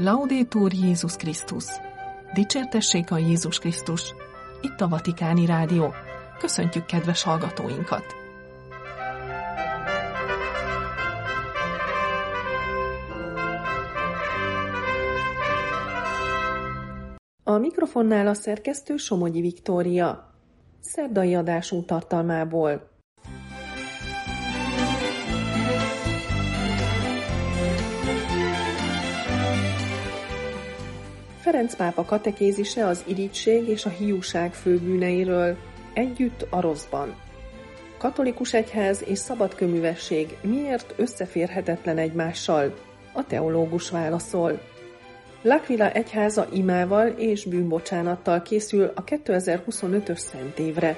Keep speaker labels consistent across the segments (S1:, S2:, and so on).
S1: Laudétur Jézus Krisztus! Dicsértessék a Jézus Krisztus! Itt a Vatikáni Rádió. Köszöntjük kedves hallgatóinkat! A mikrofonnál a szerkesztő Somogyi Viktória. Szerdai adásunk tartalmából. Ferenc pápa katekézise az irigység és a hiúság főbűneiről, együtt a rosszban. Katolikus egyház és szabadköművesség miért összeférhetetlen egymással? A teológus válaszol. L'Aquila egyháza imával és bűnbocsánattal készül a 2025-ös szentévre.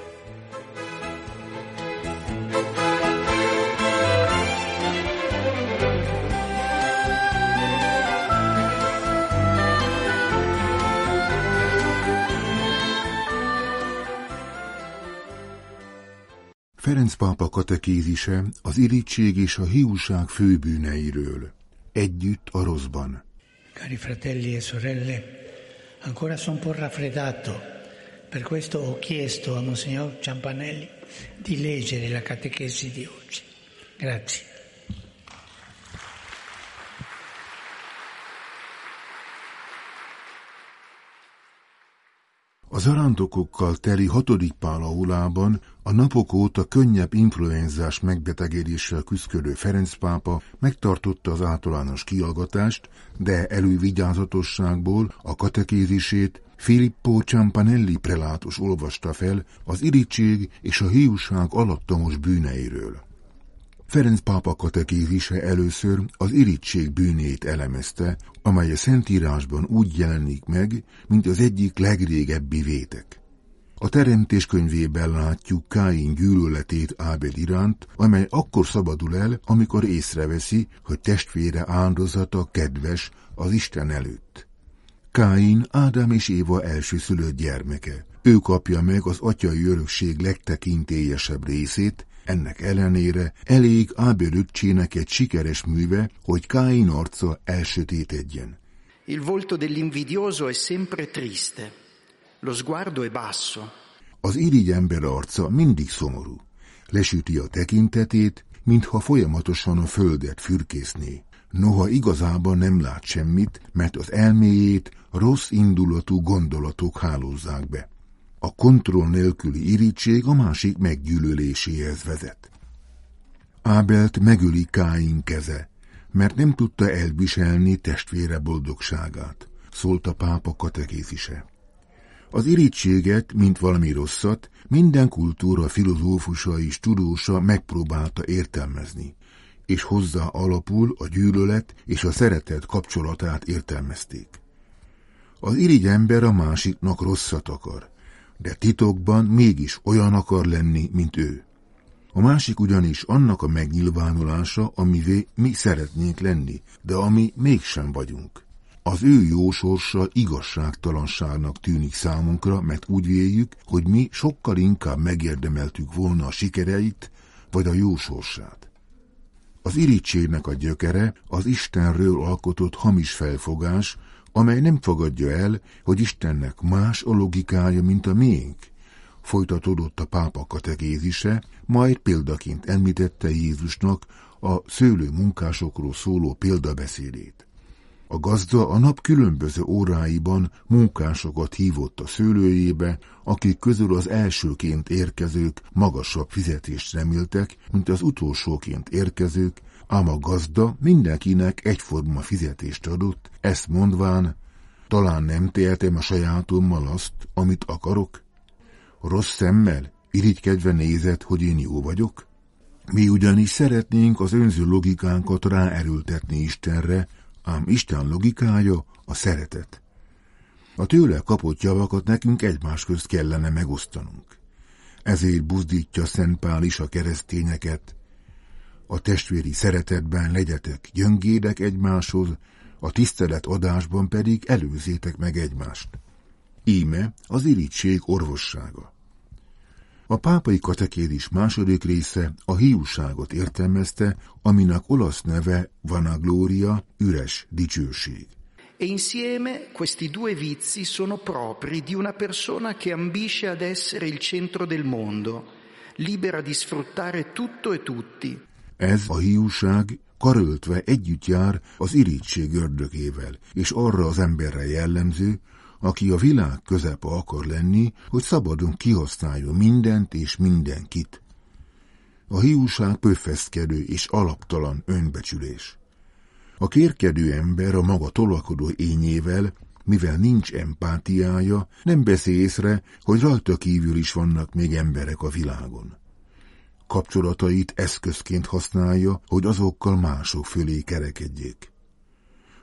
S2: Ferenc pápa katekézise az irítség és a hiúság főbűneiről. Együtt a rosszban.
S3: Cari fratelli e sorelle, ancora sono un po' raffreddato, per questo ho chiesto a Monsignor Ciampanelli di leggere la catechesi di oggi. Grazie.
S2: A zarándokokkal teli hatodik pálahulában a napok óta könnyebb influenzás megbetegedéssel küzdködő Ferenc pápa megtartotta az általános kiallgatást, de elővigyázatosságból a katekézisét Filippo Ciampanelli prelátus olvasta fel az irítség és a hiúság alattomos bűneiről. Ferenc pápa katekézise először az irítség bűnét elemezte, amely a Szentírásban úgy jelenik meg, mint az egyik legrégebbi vétek. A Teremtés könyvében látjuk Káin gyűlöletét Ábel iránt, amely akkor szabadul el, amikor észreveszi, hogy testvére áldozata kedves az Isten előtt. Káin Ádám és Éva elsőszülött gyermeke. Ő kapja meg az atyai örökség legtekintélyesebb részét, ennek ellenére elég Ábel öccsének egy sikeres műve, hogy Káin arca elsötétedjen.
S4: Il volto dell'invidioso è sempre triste, lo sguardo è basso.
S2: Az irigy ember arca mindig szomorú. Lesüti a tekintetét, mintha folyamatosan a földet fürkészné. Noha igazában nem lát semmit, mert az elméjét rossz indulatú gondolatok hálózzák be. A kontroll nélküli irítség a másik meggyűlöléséhez vezet. Ábelt megöli Káin keze, mert nem tudta elviselni testvére boldogságát, szólt a pápa katekézise. Az irítséget, mint valami rosszat, minden kultúra filozófusa és tudósa megpróbálta értelmezni, és hozzá alapul a gyűlölet és a szeretet kapcsolatát értelmezték. Az irigy ember a másiknak rosszat akar, de titokban mégis olyan akar lenni, mint ő. A másik ugyanis annak a megnyilvánulása, amivé mi szeretnénk lenni, de ami mégsem vagyunk. Az ő jó sorsa igazságtalanságnak tűnik számunkra, mert úgy véljük, hogy mi sokkal inkább megérdemeltük volna a sikereit, vagy a jó sorsát. Az irítségnek a gyökere az Istenről alkotott hamis felfogás, amely nem fogadja el, hogy Istennek más a logikája, mint a miénk. Folytatódott a pápa kategézise, majd példaként említette Jézusnak a szőlő munkásokról szóló példabeszédét. A gazda a nap különböző óráiban munkásokat hívott a szőlőjébe, akik közül az elsőként érkezők magasabb fizetést reméltek, mint az utolsóként érkezők, ám a gazda mindenkinek egyforma fizetést adott, ezt mondván, talán nem tehetem a sajátommal azt, amit akarok? Rossz szemmel, irigykedve nézett, hogy én jó vagyok? Mi ugyanis szeretnénk az önző logikánkat ráerültetni Istenre, ám Isten logikája a szeretet. A tőle kapott javakat nekünk egymás közt kellene megosztanunk. Ezért buzdítja Szent Pál is a keresztényeket, a testvéri szeretetben legyetek gyöngédek egymáshoz, a tisztelet adásban pedig előzétek meg egymást. Íme az irítség orvossága. A pápai katekédis második része a hiúságot értelmezte, aminek olasz neve Vanagloria, üres dicsőség.
S4: E insieme questi due vizi sono propri di una persona che ambisce ad essere il centro del mondo, libera di sfruttare tutto e tutti.
S2: Ez a hiúság karöltve együtt jár az irítség ördögével, és arra az emberre jellemző, aki a világ közepe akar lenni, hogy szabadon kihasználjon mindent és mindenkit. A hiúság pöffeszkedő és alaptalan önbecsülés. A kérkedő ember a maga tolakodó ényével, mivel nincs empátiája, nem beszél észre, hogy rajta kívül is vannak még emberek a világon. Kapcsolatait eszközként használja, hogy azokkal mások fölé kerekedjék.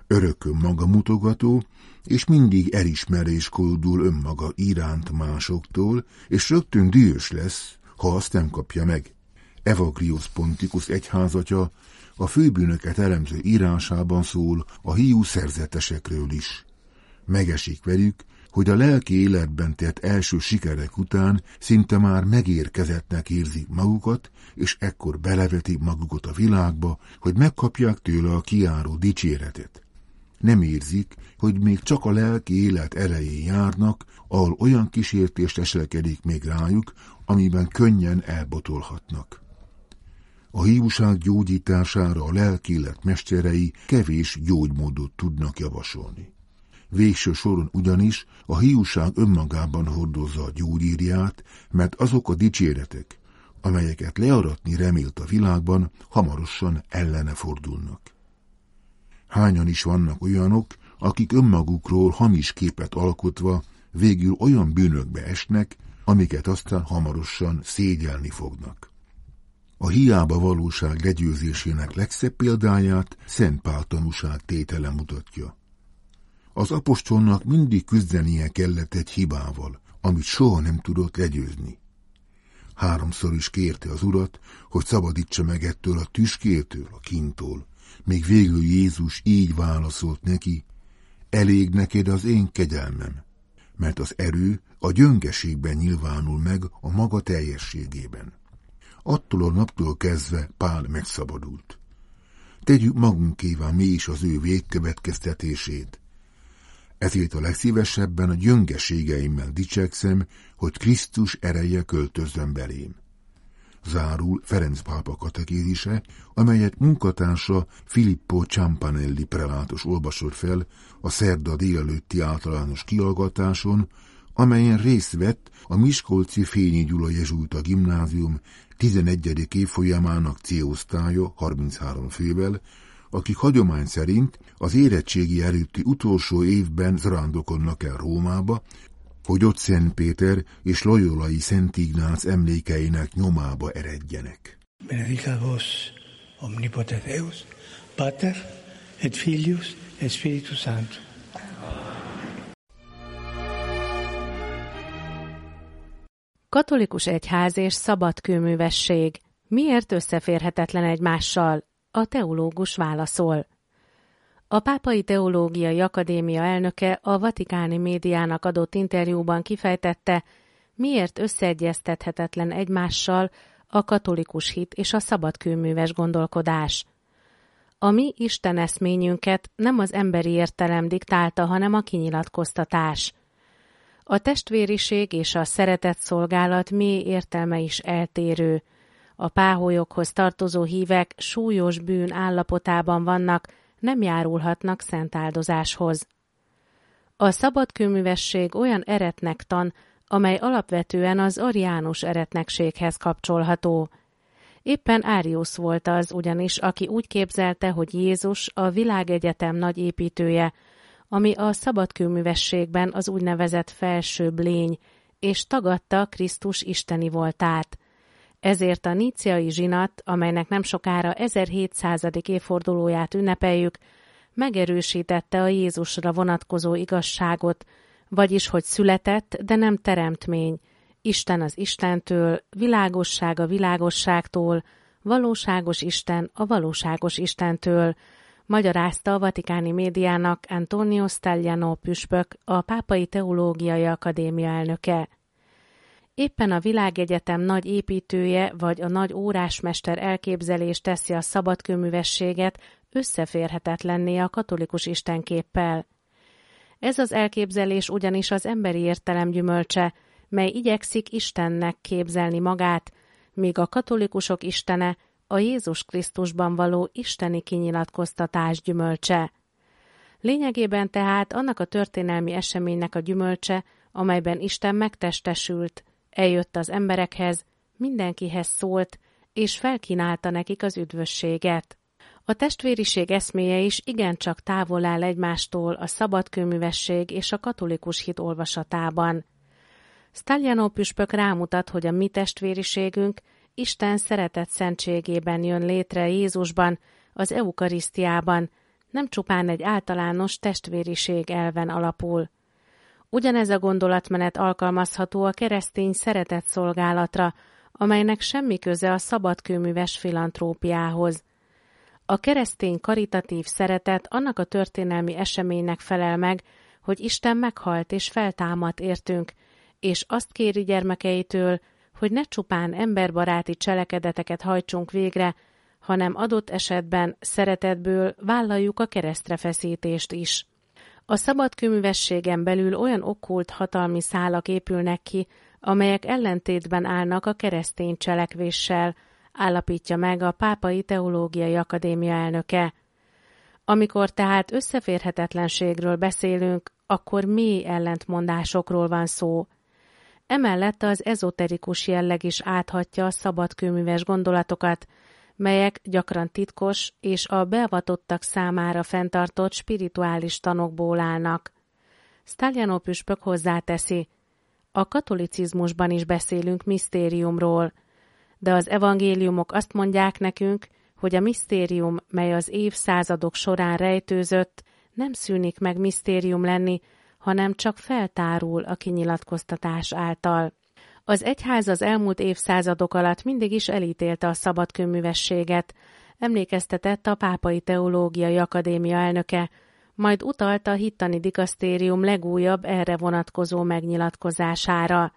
S2: Örökön maga mutogató, és mindig elismerés koldul önmaga iránt másoktól, és rögtön dühös lesz, ha azt nem kapja meg. Evagrius Ponticus egyházatja a főbűnöket elemző írásában szól a hiú szerzetesekről is. Megesik velük, hogy a lelki életben tett első sikerek után szinte már megérkezettnek érzik magukat, és ekkor beleveti magukat a világba, hogy megkapják tőle a kiáró dicséretet. Nem érzik, hogy még csak a lelki élet elején járnak, ahol olyan kísértést eselkedik még rájuk, amiben könnyen elbotolhatnak. A hiúság gyógyítására a lelkélet mesterei kevés gyógymódot tudnak javasolni. Végső soron ugyanis a hiúság önmagában hordozza a gyógyírját, mert azok a dicséretek, amelyeket learatni remélt a világban, hamarosan ellene fordulnak. Hányan is vannak olyanok, akik önmagukról hamis képet alkotva végül olyan bűnökbe esnek, amiket aztán hamarosan szégyelni fognak. A hiába valóság legyőzésének legszebb példáját Szent Pál tanúság tétele mutatja. Az apostolnak mindig küzdenie kellett egy hibával, amit soha nem tudott legyőzni. Háromszor is kérte az urat, hogy szabadítsa meg ettől a tüskétől, a kintól, még végül Jézus így válaszolt neki, elég neked az én kegyelmem, mert az erő a gyöngeségben nyilvánul meg a maga teljességében. Attól a naptól kezdve Pál megszabadult. Tegyük magunkévá mi is az ő végkövetkeztetését. Ezért a legszívesebben a gyöngeségeimmel dicsekszem, hogy Krisztus ereje költözzön belém. Zárul Ferenc pápa katekézise, amelyet munkatársa Filippo Ciampanelli prelátos olvasott fel a szerda délelőtti általános kiallgatáson, amelyen részt vett a Miskolci Fényi Gyula Jezsulta Gimnázium 11. évfolyamának C-osztálya 33 fővel, akik hagyomány szerint az érettségi előtti utolsó évben zarándokolnak el Rómába, hogy ott Szent Péter és Loyolai Szent Ignác emlékeinek nyomába eredjenek.
S3: Benedica vos omnipotens Deus, Pater et Filius et Spiritus Sanctus.
S5: Katolikus egyház és szabadkőművesség. Miért összeférhetetlen egymással? A teológus válaszol. A Pápai Teológiai Akadémia elnöke a vatikáni médiának adott interjúban kifejtette, miért összeegyeztethetetlen egymással a katolikus hit és a szabadkőműves gondolkodás. A mi Isten eszményünket nem az emberi értelem diktálta, hanem a kinyilatkoztatás. A testvériség és a szeretett szolgálat mély értelme is eltérő. A páholyokhoz tartozó hívek súlyos bűn állapotában vannak, nem járulhatnak szent áldozáshoz. A szabadkőművesség olyan eretnek tan, amely alapvetően az ariánus eretnekséghez kapcsolható. Éppen Árius volt az ugyanis, aki úgy képzelte, hogy Jézus a világegyetem nagy építője, ami a szabadkőművességben az úgynevezett felsőbb lény, és tagadta Krisztus isteni voltát. Ezért a níciai zsinat, amelynek nem sokára 1700. évfordulóját ünnepeljük, megerősítette a Jézusra vonatkozó igazságot, vagyis hogy született, de nem teremtmény, Isten az Istentől, világosság a világosságtól, valóságos Isten a valóságos Istentől, magyarázta a vatikáni médiának Antonio Stagliano püspök, a Pápai Teológiai Akadémia elnöke. Éppen a világegyetem nagy építője vagy a nagy órásmester elképzelés teszi a szabadkőművességet összeférhetetlenné a katolikus istenképpel. Ez az elképzelés ugyanis az emberi értelem gyümölcse, mely igyekszik Istennek képzelni magát, míg a katolikusok istene a Jézus Krisztusban való isteni kinyilatkoztatás gyümölcse. Lényegében tehát annak a történelmi eseménynek a gyümölcse, amelyben Isten megtestesült, eljött az emberekhez, mindenkihez szólt, és felkínálta nekik az üdvösséget. A testvériség eszméje is igencsak távol áll egymástól a szabadkőművesség és a katolikus hit olvasatában. Staljanó püspök rámutat, hogy a mi testvériségünk Isten szeretett szentségében jön létre Jézusban, az eukarisztiában, nem csupán egy általános testvériség elven alapul. Ugyanez a gondolatmenet alkalmazható a keresztény szeretett szolgálatra, amelynek semmi köze a szabadkőműves filantrópiához. A keresztény karitatív szeretet annak a történelmi eseménynek felel meg, hogy Isten meghalt és feltámadt értünk, és azt kéri gyermekeitől, hogy ne csupán emberbaráti cselekedeteket hajtsunk végre, hanem adott esetben szeretetből vállaljuk a keresztre feszítést is. A szabadkőművességen belül olyan okkult hatalmi szálak épülnek ki, amelyek ellentétben állnak a keresztény cselekvéssel, állapítja meg a Pápai Teológiai Akadémia elnöke. Amikor tehát összeférhetetlenségről beszélünk, akkor mély ellentmondásokról van szó. Emellett az ezoterikus jelleg is áthatja a szabadkőműves gondolatokat, melyek gyakran titkos és a beavatottak számára fenntartott spirituális tanokból állnak. Staljanó püspök hozzáteszi, a katolicizmusban is beszélünk misztériumról, de az evangéliumok azt mondják nekünk, hogy a misztérium, mely az évszázadok során rejtőzött, nem szűnik meg misztérium lenni, hanem csak feltárul a kinyilatkoztatás által. Az egyház az elmúlt évszázadok alatt mindig is elítélte a szabadkőművességet, emlékeztetett a Pápai Teológiai Akadémia elnöke, majd utalt a hittani dikasztérium legújabb erre vonatkozó megnyilatkozására.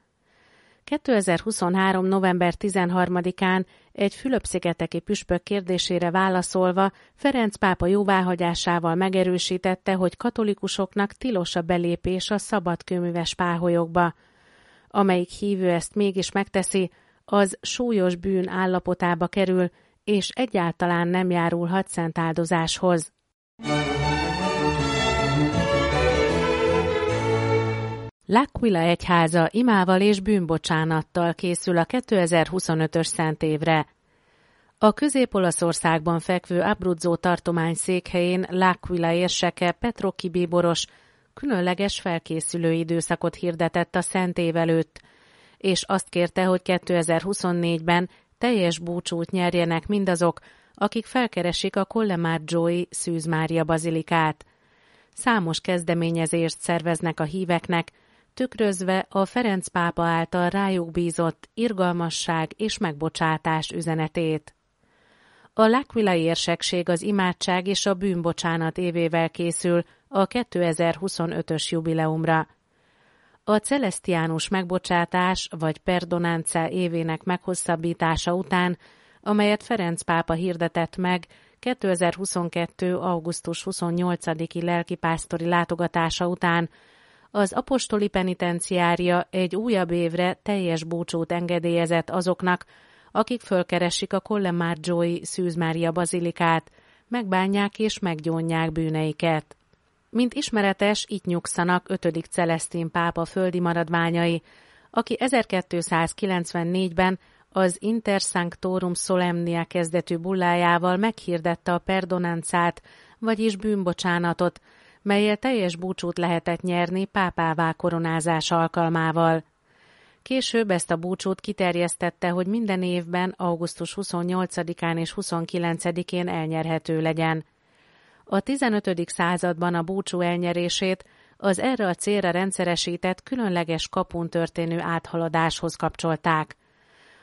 S5: 2023. november 13-án egy Fülöp-szigeteki püspök kérdésére válaszolva Ferenc pápa jóváhagyásával megerősítette, hogy katolikusoknak tilos a belépés a szabadkőműves páholyokba. Amelyik hívő ezt mégis megteszi, az súlyos bűn állapotába kerül, és egyáltalán nem járulhat szent áldozáshoz. L'Aquila egyháza imával és bűnbocsánattal készül a 2025-ös szent évre. A Közép-Olaszországban fekvő Abruzzo tartomány székhelyén L'Aquila érseke Petro Kibíboros különleges felkészülő időszakot hirdetett a szent év előtt, és azt kérte, hogy 2024-ben teljes búcsút nyerjenek mindazok, akik felkeresik a Collemargioi Szűz Mária bazilikát. Számos kezdeményezést szerveznek a híveknek, tükrözve a Ferenc pápa által rájuk bízott irgalmasság és megbocsátás üzenetét. A L'Aquila érsekség az imádság és a bűnbocsánat évével készül a 2025-ös jubileumra. A celestiánus megbocsátás vagy perdonánce évének meghosszabbítása után, amelyet Ferenc pápa hirdetett meg 2022. augusztus 28-i lelkipásztori látogatása után, az apostoli penitenciária egy újabb évre teljes búcsút engedélyezett azoknak, akik fölkeresik a Collemargioi Szűz Mária bazilikát, megbánják és meggyónják bűneiket. Mint ismeretes, itt nyugszanak 5. Celestin pápa földi maradványai, aki 1294-ben az Inter Sanctorum Solemnia kezdetű bullájával meghirdette a perdonancát, vagyis bűnbocsánatot, melyel teljes búcsút lehetett nyerni pápává koronázás alkalmával. Később ezt a búcsút kiterjesztette, hogy minden évben augusztus 28-án és 29-én elnyerhető legyen. A 15. században a búcsú elnyerését az erre a célra rendszeresített különleges kapun történő áthaladáshoz kapcsolták.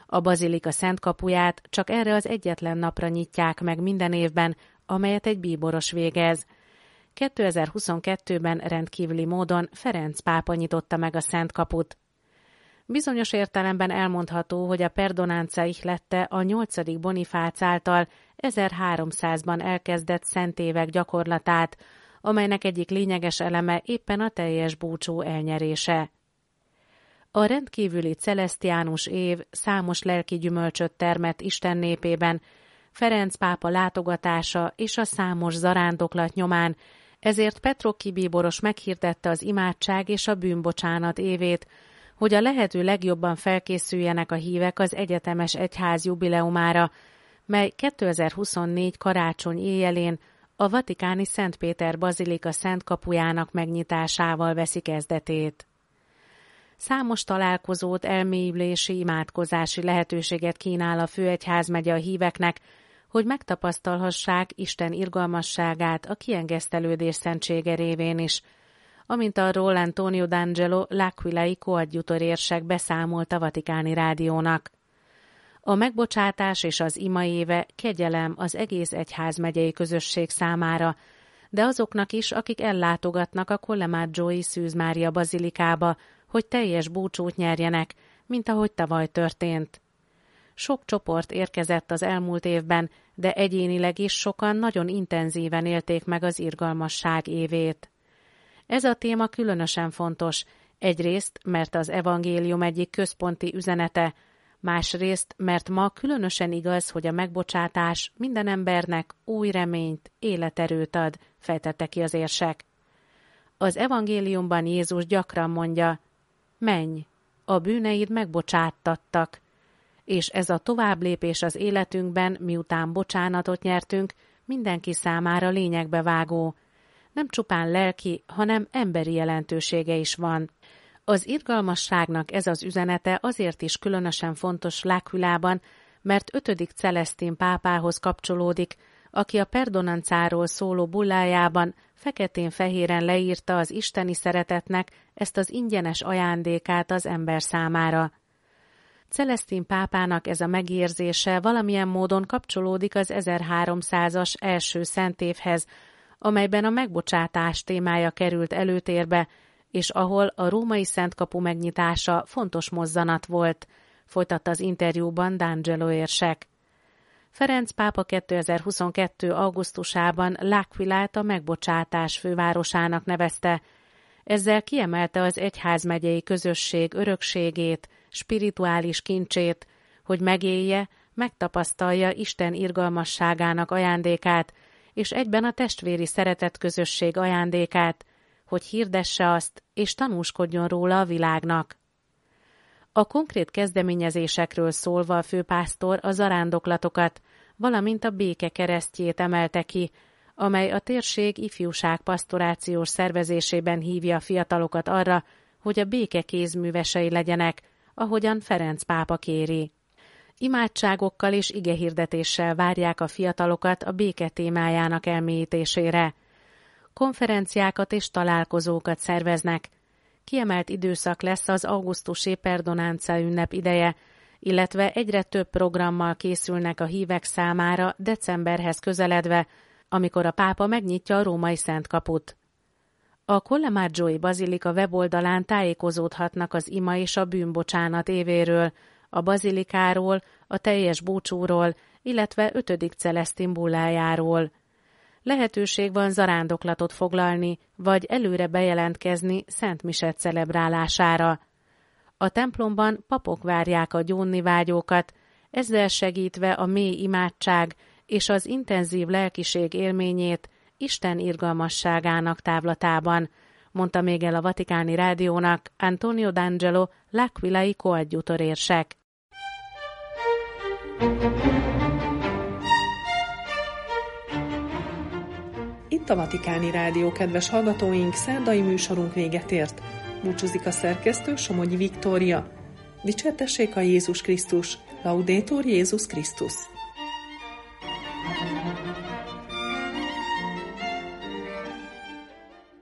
S5: A bazilika szent kapuját csak erre az egyetlen napra nyitják meg minden évben, amelyet egy bíboros végez – 2022-ben rendkívüli módon Ferenc pápa nyitotta meg a Szent Kaput. Bizonyos értelemben elmondható, hogy a perdonánca ihlette a 8. Bonifác által 1300-ban elkezdett szentévek gyakorlatát, amelynek egyik lényeges eleme éppen a teljes búcsú elnyerése. A rendkívüli celesztiánus év számos lelki gyümölcsöt termett Isten népében, Ferenc pápa látogatása és a számos zarándoklat nyomán, ezért Petrokki bíboros meghirdette az imádság és a bűnbocsánat évét, hogy a lehető legjobban felkészüljenek a hívek az egyetemes egyház jubileumára, mely 2024 karácsony éjjelén a Vatikáni Szent Péter Bazilika Szent kapujának megnyitásával veszi kezdetét. Számos találkozót, elmélyülési, imádkozási lehetőséget kínál a főegyházmegye a híveknek, hogy megtapasztalhassák Isten irgalmasságát a kiengesztelődés szentsége révén is, amint arról Antonio D'Angelo L'Aquilai koadjutorérsek beszámolt a Vatikáni Rádiónak. A megbocsátás és az ima éve kegyelem az egész egyházmegyei közösség számára, de azoknak is, akik ellátogatnak a Collemaggioi Szűz Mária bazilikába, hogy teljes búcsút nyerjenek, mint ahogy tavaly történt. Sok csoport érkezett az elmúlt évben, de egyénileg is sokan nagyon intenzíven élték meg az irgalmasság évét. Ez a téma különösen fontos, egyrészt, mert az evangélium egyik központi üzenete, másrészt, mert ma különösen igaz, hogy a megbocsátás minden embernek új reményt, életerőt ad, fejtette ki az érsek. Az evangéliumban Jézus gyakran mondja, menj, a bűneid megbocsáttattak, és ez a továbblépés az életünkben, miután bocsánatot nyertünk, mindenki számára lényegbe vágó. Nem csupán lelki, hanem emberi jelentősége is van. Az irgalmasságnak ez az üzenete azért is különösen fontos Lákvilában, mert ötödik Celesztin pápához kapcsolódik, aki a perdonancáról szóló bullájában feketén-fehéren leírta az isteni szeretetnek ezt az ingyenes ajándékát az ember számára. Celestin pápának ez a megérzése valamilyen módon kapcsolódik az 1300-as első szentévhez, amelyben a megbocsátás témája került előtérbe, és ahol a római szentkapu megnyitása fontos mozzanat volt, folytatta az interjúban D'Angelo érsek. Ferenc pápa 2022. augusztusában L'Aquilát a megbocsátás fővárosának nevezte, ezzel kiemelte az egyházmegyei közösség örökségét, spirituális kincsét, hogy megélje, megtapasztalja Isten irgalmasságának ajándékát, és egyben a testvéri szeretet közösség ajándékát, hogy hirdesse azt, és tanúskodjon róla a világnak. A konkrét kezdeményezésekről szólva a főpásztor a zarándoklatokat, valamint a béke keresztjét emelte ki, amely a térség ifjúság pastorációs szervezésében hívja a fiatalokat arra, hogy a béke kézművesei legyenek, ahogyan Ferenc pápa kéri. Imádságokkal és igehirdetéssel várják a fiatalokat a béke témájának elmélyítésére. Konferenciákat és találkozókat szerveznek. Kiemelt időszak lesz az augusztusi Perdonánca ünnep ideje, illetve egyre több programmal készülnek a hívek számára decemberhez közeledve, amikor a pápa megnyitja a római szent kaput. A Collemaggioi Bazilika weboldalán tájékozódhatnak az ima és a bűnbocsánat évéről, a bazilikáról, a teljes búcsúról, illetve ötödik Celestin bullájáról. Lehetőség van zarándoklatot foglalni, vagy előre bejelentkezni Szent Miset celebrálására. A templomban papok várják a gyónni vágyókat, ezzel segítve a mély imádság és az intenzív lelkiség élményét Isten irgalmasságának távlatában, mondta még el a Vatikáni Rádiónak Antonio D'Angelo L'Aquilai koadjutorérsek.
S1: Itt a Vatikáni Rádió kedves hallgatóink, szerdai műsorunk véget ért. Búcsúzik a szerkesztő Somogyi Viktória. Dicsertessék a Jézus Krisztus! Laudétor Jézus Krisztus!